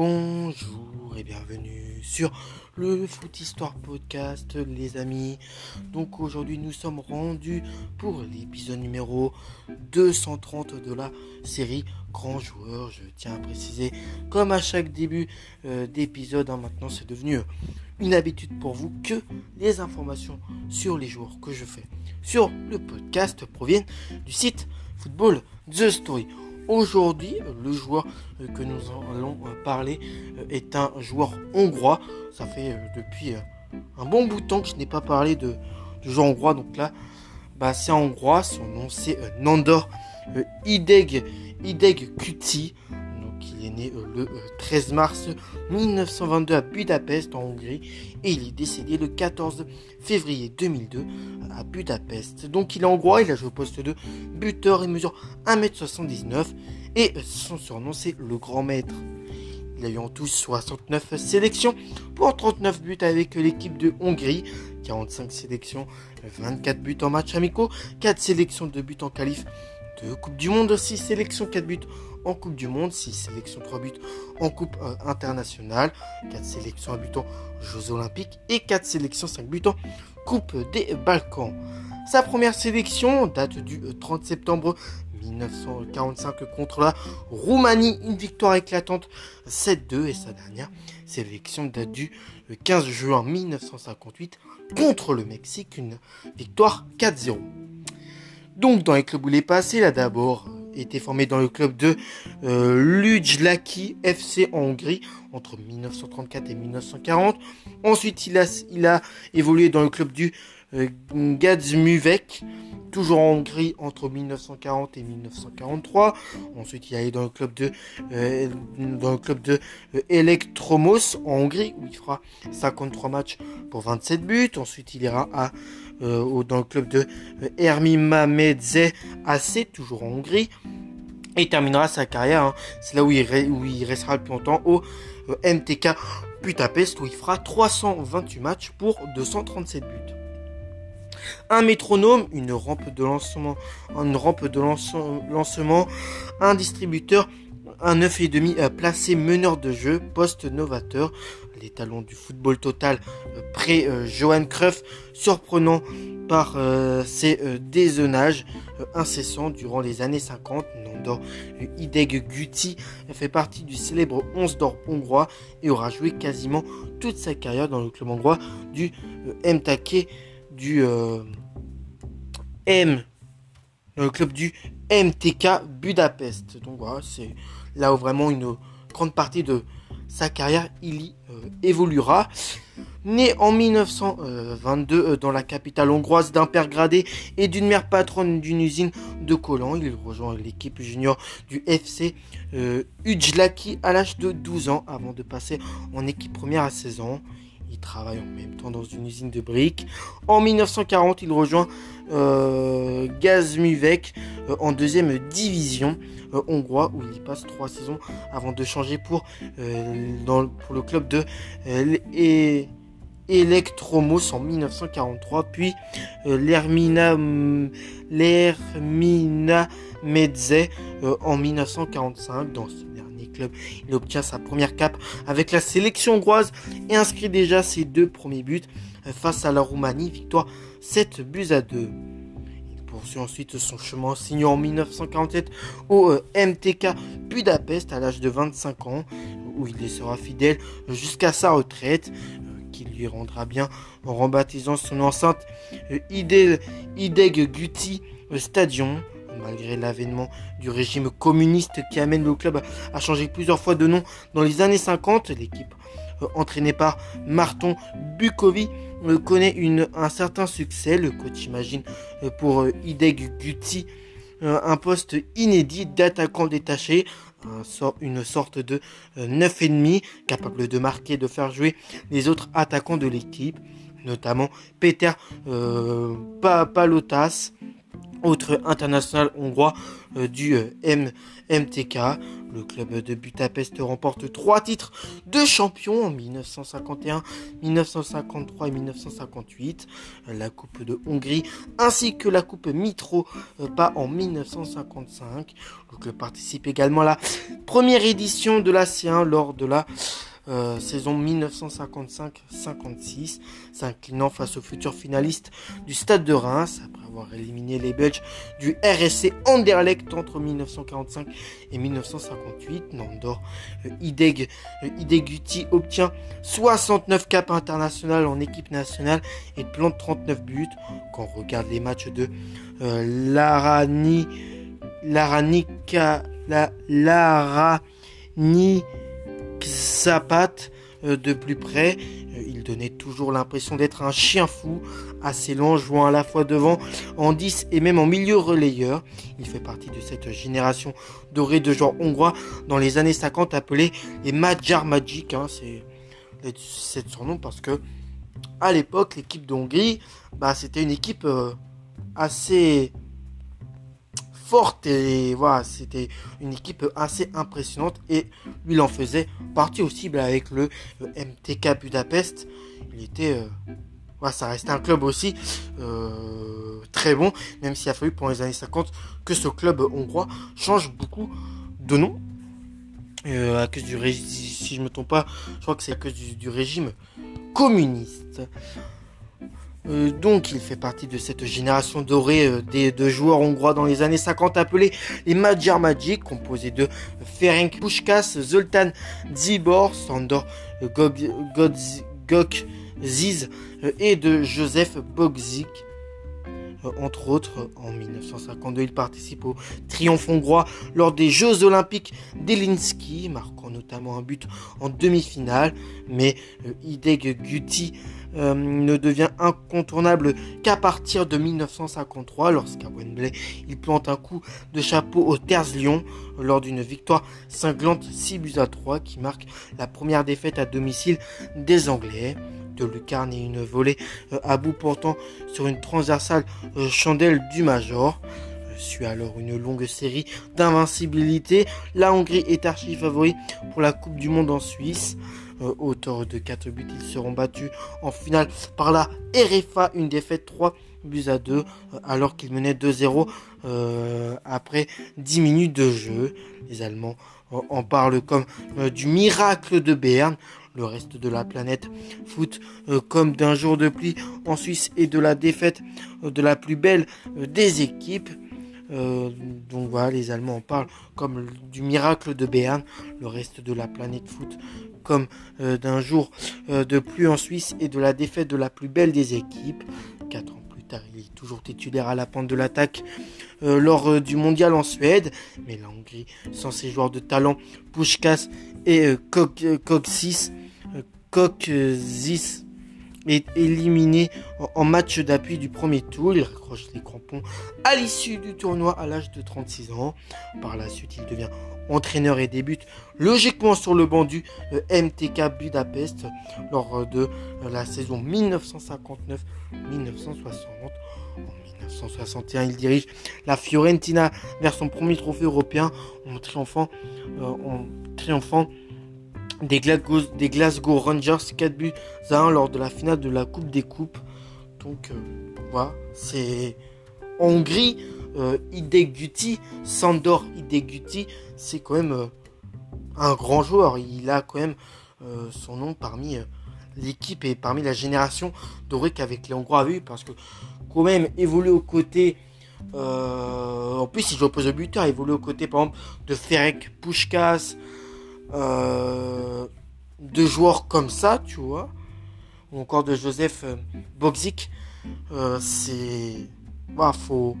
Bonjour et bienvenue sur le Foot Histoire Podcast, les amis. Donc aujourd'hui, nous sommes rendus pour l'épisode numéro 230 de la série Grand Joueur. Je tiens à préciser, comme à chaque début euh, d'épisode, hein, maintenant c'est devenu une habitude pour vous que les informations sur les joueurs que je fais sur le podcast proviennent du site Football The Story. Aujourd'hui, le joueur euh, que nous allons euh, parler euh, est un joueur hongrois. Ça fait depuis un bon bout de temps que je n'ai pas parlé de, joueur hongrois. Donc là, bah, c'est hongrois. Son nom c'est Nandor Ideg, Ideg Kuti. Il est né euh, le 13 euh, mars 1922 à Budapest en Hongrie et il est décédé le 14 février 2002 à Budapest. Donc il est hongrois, il a joué au poste de buteur, il mesure 1m79 et son surnom c'est le grand maître. Il a eu en tout 69 sélections pour 39 buts avec l'équipe de Hongrie, 45 sélections, 24 buts en match amicaux, 4 sélections de buts en qualif de Coupe du Monde, 6 sélections, 4 buts en Coupe du Monde, 6 sélections, 3 buts en Coupe euh, internationale, 4 sélections, 1 but en Jeux Olympiques et 4 sélections, 5 buts en Coupe des Balkans. Sa première sélection date du 30 euh, septembre 1945 contre la Roumanie, une victoire éclatante 7-2 et sa dernière sélection date du 15 euh, juin 1958 contre le Mexique, une victoire 4-0. Donc dans les clubs où il est il a d'abord été formé dans le club de euh, FC en Hongrie entre 1934 et 1940. Ensuite, il a, il a évolué dans le club du euh, Gazmuvek, toujours en Hongrie entre 1940 et 1943. Ensuite, il est dans le club de euh, euh, Elektromos en Hongrie où il fera 53 matchs pour 27 buts. Ensuite, il ira à dans le club de Ermima Medze AC, toujours en Hongrie. Et il terminera sa carrière, hein. c'est là il, où il, restera le plus longtemps, au MTK Budapest, où il fera 328 matchs pour 237 buts un métronome, une rampe de lancement, une rampe de lancement, un distributeur, un 9,5 euh, placé meneur de jeu, poste novateur, les talons du football total euh, près euh, Johan Cruyff, surprenant par ses dézonages incessants durant les années 50. Nandor Hideg Guti fait partie du célèbre 11 d'or hongrois et aura joué quasiment toute sa carrière dans le club hongrois du MTK du euh, M, le club du MTK Budapest. Donc voilà, c'est là où vraiment une grande partie de sa carrière il y euh, évoluera. Né en 1922 euh, dans la capitale hongroise d'un père gradé et d'une mère patronne d'une usine de collants, il rejoint l'équipe junior du FC Ujlaki à l'âge de 12 ans avant de passer en équipe première à 16 ans. Il travaille en même temps dans une usine de briques. En 1940, il rejoint euh, euh, en deuxième division euh, hongrois où il passe trois saisons avant de changer pour, pour le club de Electromos en 1943, puis l'Hermina Medze en 1945 dans il obtient sa première cape avec la sélection hongroise et inscrit déjà ses deux premiers buts face à la Roumanie, victoire 7 buts à 2. Il poursuit ensuite son chemin signant en 1947 au euh, MTK Budapest à l'âge de 25 ans, où il sera fidèle jusqu'à sa retraite, euh, qui lui rendra bien en rebaptisant son enceinte euh, Ideg Guti Stadion malgré l'avènement du régime communiste qui amène le club à changer plusieurs fois de nom dans les années 50. L'équipe euh, entraînée par Marton Bukovi euh, connaît un certain succès. Le coach imagine euh, pour Ideg Guti un poste inédit d'attaquant détaché, une sorte de neuf ennemis capable de marquer, de faire jouer les autres attaquants de l'équipe, notamment Peter Palotas, autre international hongrois euh, du euh, MTK. Le club de Budapest remporte trois titres de champion en 1951, 1953 et 1958. La Coupe de Hongrie ainsi que la Coupe Mitro pas en 1955. Le club participe également à la première édition de la C1 lors de la euh, saison 1955-56, s'inclinant face aux futurs finalistes du Stade de Reims, après avoir éliminé les Belges du RSC Anderlecht entre 1945 et 1958. Nandor euh, Ideg, euh, obtient 69 caps internationaux en équipe nationale et plante 39 buts. Quand on regarde les matchs de Larani, Laranika, la, Larani, patte euh, de plus près. Euh, il donnait toujours l'impression d'être un chien fou, assez lent, jouant à la fois devant, en 10 et même en milieu relayeur. Il fait partie de cette génération dorée de joueurs hongrois dans les années 50 appelés les Magyar Magic. Hein, c'est cette surnom parce que à l'époque l'équipe d'Hongrie, bah, c'était une équipe euh, assez forte et voilà, c'était une équipe assez impressionnante et lui il en faisait partie aussi bah, avec le MTK Budapest. Il était, euh, ça restait un club aussi euh, très bon, même s'il a fallu pendant les années 50 que ce club hongrois change beaucoup de nom. Euh, à cause du régime, si je me trompe pas, je crois que c'est à cause du régime communiste. Euh, donc il fait partie de cette génération dorée euh, des, de joueurs hongrois dans les années 50 appelés les Magyar Magic, composés de Ferenc Puskas, Zoltan Zibor, Sandor Gok Ziz euh, et de Joseph Bogzik. Entre autres, en 1952, il participe au triomphe hongrois lors des Jeux olympiques d'Elinski, marquant notamment un but en demi-finale. Mais Ideg Guti euh, ne devient incontournable qu'à partir de 1953, lorsqu'à Wembley, il plante un coup de chapeau au Terz Lyon lors d'une victoire cinglante 6 buts à 3 qui marque la première défaite à domicile des Anglais de lucarne et une volée euh, à bout portant sur une transversale euh, chandelle du Major. Suit alors une longue série d'invincibilité. La Hongrie est archi favori pour la Coupe du Monde en Suisse. Euh, auteur de 4 buts. Ils seront battus en finale par la RFA, une défaite 3 buts à 2 euh, alors qu'ils menaient 2-0 euh, après 10 minutes de jeu. Les Allemands en parlent comme du miracle de Berne. Le reste de la planète foot comme d'un jour de pluie en Suisse et de la défaite de la plus belle des équipes. Donc voilà, les Allemands en parlent comme du miracle de Berne. Le reste de la planète foot comme euh, d'un jour euh, de pluie en Suisse et de la défaite de la plus belle des équipes. Quatre ans plus tard, il est toujours titulaire à la pente de l'attaque euh, lors du mondial en Suède. Mais la Hongrie, sans ses joueurs de talent, Pushkas et Koksis, Koksis est éliminé en match d'appui du premier tour. Il raccroche les crampons à l'issue du tournoi à l'âge de 36 ans. Par la suite, il devient entraîneur et débute logiquement sur le banc du euh, MTK Budapest lors euh, de euh, la saison 1959-1960. En 1961, il dirige la Fiorentina vers son premier trophée européen en triomphant, en triomphant des Glasgow, Rangers 4 buts à 1 lors de la finale de la Coupe des Coupes. Donc voilà, c'est Hongrie euh, Ideguti, Sandor Ideguti, c'est quand même euh, un grand joueur. Il a quand même euh, son nom parmi l'équipe et parmi la génération dorée qu'avec les Hongrois a parce que quand même évoluer aux côtés en plus il joue au poste de buteur évoluer aux côtés par exemple de Ferek Pushkas de joueurs comme ça tu vois. Ou encore de Joseph Bogzik c'est bah, faut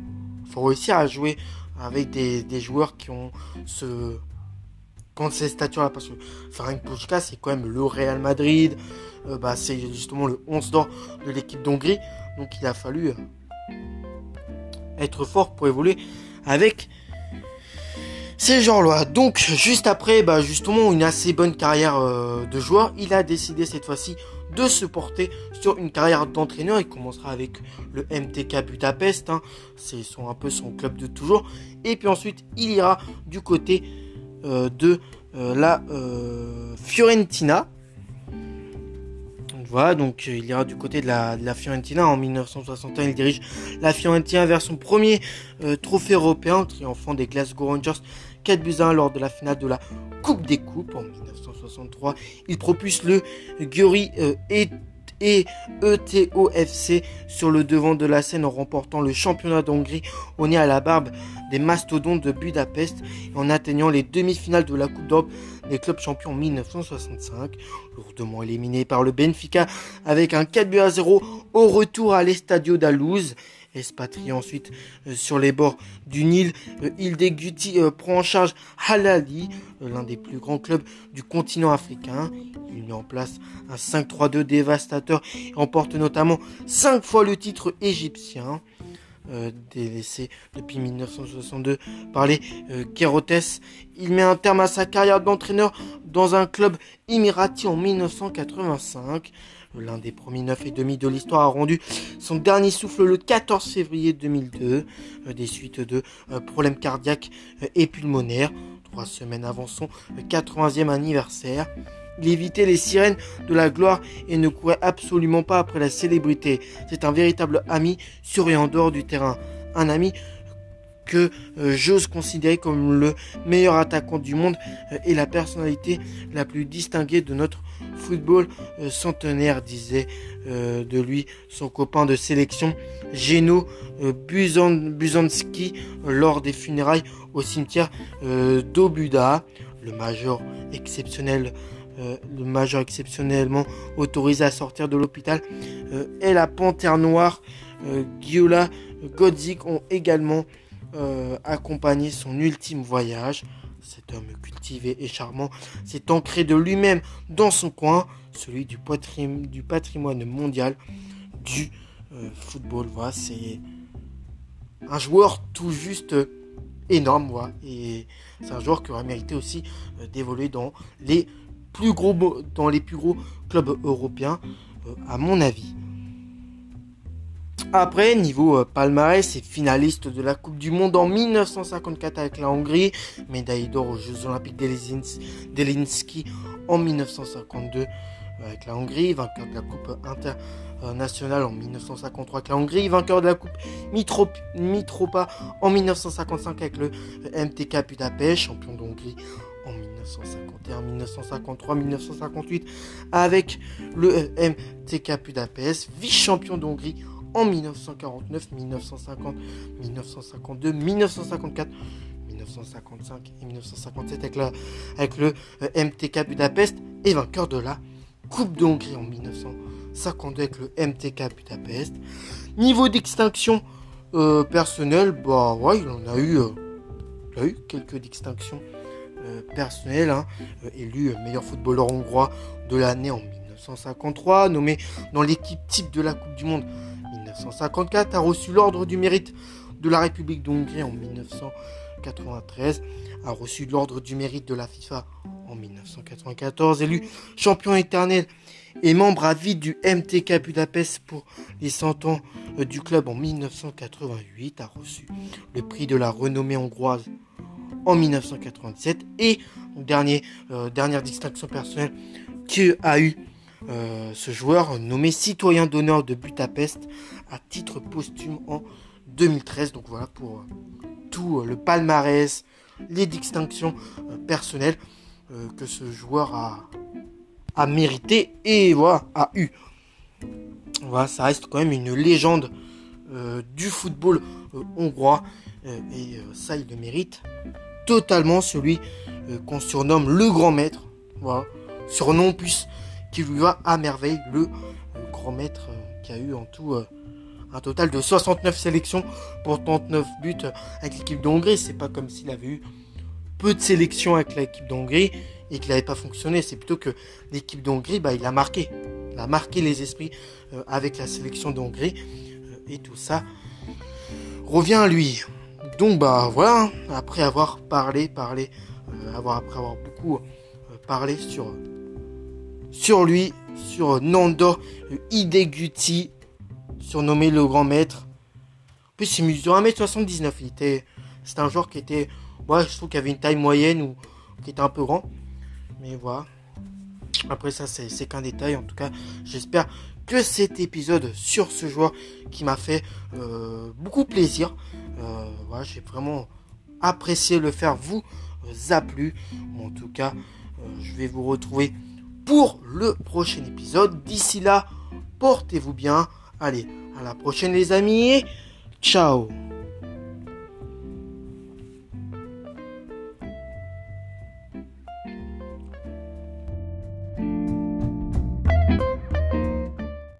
réussir à jouer avec des, joueurs qui ont ce quand ces statures là parce que Ferenc Puska c'est quand même le Real Madrid. Euh, bah, c'est justement le 11 d'or de l'équipe d'Hongrie. Donc il a fallu euh, être fort pour évoluer avec ces gens-là. Donc juste après, bah, justement, une assez bonne carrière euh, de joueur, il a décidé cette fois-ci de se porter sur une carrière d'entraîneur. Il commencera avec le MTK Budapest, hein. c'est un peu son club de toujours. Et puis ensuite, il ira du côté euh, de euh, la Fiorentina. Voilà, donc il ira du côté de la, Fiorentina. En 1961, il dirige la Fiorentina vers son premier trophée européen, triomphant des Glasgow Rangers 4 buts 1 lors de la finale de la Coupe des Coupes en 1963. Il propulse le Gyori et et ETOFC sur le devant de la scène en remportant le championnat d'Hongrie. Au nez à la barbe des mastodontes de Budapest et en atteignant les demi-finales de la Coupe d'Europe des clubs champions en 1965, lourdement éliminé par le Benfica avec un 4 buts à 0 au retour à l'Estadio d'Alouz expatrié ensuite euh, sur les bords du Nil. Euh, Ildeguti euh, prend en charge Halali, l'un des plus grands clubs du continent africain. Il met en place un 5-3-2 dévastateur et remporte notamment 5 fois le titre égyptien. délaissé depuis 1962 par les Kérotes. Il met un terme à sa carrière d'entraîneur dans un club émirati en 1985. L'un des premiers neuf et demi de l'histoire a rendu son dernier souffle le 14 février 2002 euh, des suites de euh, problèmes cardiaques euh, et pulmonaires, trois semaines avant son 80e anniversaire. Il évitait les sirènes de la gloire et ne courait absolument pas après la célébrité. C'est un véritable ami sur et en dehors du terrain. Un ami que j'ose considérer comme le meilleur attaquant du monde et la personnalité la plus distinguée de notre football euh, centenaire, disait de lui son copain de sélection Geno Buzanski lors des funérailles au cimetière d'Obuda. Le major exceptionnel le major exceptionnellement autorisé à sortir de l'hôpital et la panthère noire Giola Godzik ont également euh, accompagner son ultime voyage. Cet homme cultivé et charmant s'est ancré de lui-même dans son coin, celui du, patrimoine mondial du euh, football. C'est un joueur tout juste énorme. Et c'est un joueur qui aurait mérité aussi euh, d'évoluer dans les plus gros dans les plus gros clubs européens, à mon avis. Après, niveau euh, palmarès, c'est finaliste de la Coupe du Monde en 1954 avec la Hongrie, médaille d'or aux Jeux Olympiques d'Elinski en 1952 avec la Hongrie, vainqueur de la Coupe internationale en 1953 avec la Hongrie, vainqueur de la Coupe Mitropa en 1955 avec le MTK Budapest, champion d'Hongrie en 1951, 1953, 1958 avec le MTK Budapest, vice-champion d'Hongrie en 1949, 1950, 1952, 1954, 1955 et 1957 avec, avec le euh, MTK Budapest et vainqueur de la Coupe d'Hongrie en 1952 avec le MTK Budapest. Niveau d'extinction euh, personnelle, bah ouais, il en a eu, euh, a eu quelques distinctions personnelles. Hein. élu meilleur footballeur hongrois de l'année en 1953, nommé dans l'équipe type de la Coupe du Monde 1954, a reçu l'ordre du mérite de la République d'Hongrie en 1993, a reçu l'ordre du mérite de la FIFA en 1994, élu champion éternel et membre à vie du MTK Budapest pour les 100 ans euh, du club en 1988, a reçu le prix de la renommée hongroise en 1987 et dernier, euh, dernière distinction personnelle qui a eu euh, ce joueur nommé citoyen d'honneur de Budapest à titre posthume en 2013. Donc voilà pour euh, tout euh, le palmarès, les distinctions personnelles que ce joueur a, a mérité et voilà, a eu. Voilà, ça reste quand même une légende du football hongrois et ça il le mérite totalement celui qu'on surnomme le grand maître. Voilà, surnom plus qui lui va à merveille le grand maître euh, qui a eu en tout euh, un total de 69 sélections pour 39 buts avec l'équipe d'Hongrie. C'est pas comme s'il avait eu peu de sélections avec l'équipe d'Hongrie et qu'il n'avait pas fonctionné. C'est plutôt que l'équipe d'Hongrie, bah, il a marqué. Il a marqué les esprits euh, avec la sélection d'Hongrie. et tout ça revient à lui. Donc bah voilà, hein. après avoir parlé, parlé, avoir après avoir beaucoup parlé sur sur lui, sur Nando Hideguchi, surnommé le grand maître. En plus, il mesure 1m79. Il était, c'était un joueur qui était, ouais, je trouve qu'il avait une taille moyenne ou qui était un peu grand. Mais voilà. Après ça, c'est qu'un détail. En tout cas, j'espère que cet épisode sur ce joueur qui m'a fait euh, beaucoup plaisir. Euh, voilà, j'ai vraiment apprécié le faire. Vous a plu. En tout cas, euh, je vais vous retrouver pour le prochain épisode. D'ici là, portez-vous bien. Allez, à la prochaine les amis. Ciao